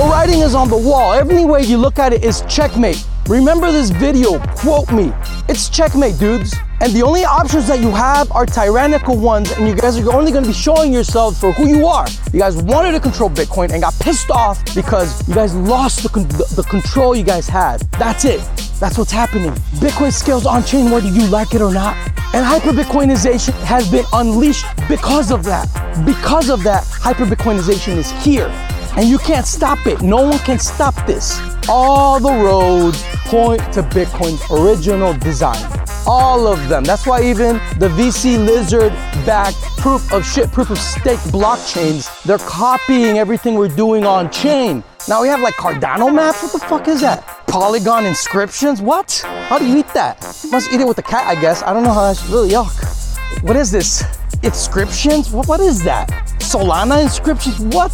The writing is on the wall. Every way you look at it is checkmate. Remember this video, quote me. It's checkmate, dudes. And the only options that you have are tyrannical ones, and you guys are only gonna be showing yourselves for who you are. You guys wanted to control Bitcoin and got pissed off because you guys lost the, con- the, control you guys had. That's it. That's what's happening. Bitcoin scales on chain whether you like it or not. And hyperbitcoinization has been unleashed because of that. Because of that, hyperbitcoinization is here. And you can't stop it. No one can stop this. All the roads point to Bitcoin's original design. All of them. That's why even the VC lizard backed proof of shit, proof of stake blockchains, they're copying everything we're doing on chain. Now we have like Cardano maps. What the fuck is that? Polygon inscriptions? What? How do you eat that? Must eat it with a cat, I guess. I don't know how that's really yuck. What is this? Inscriptions? What, what is that? Solana inscriptions? What?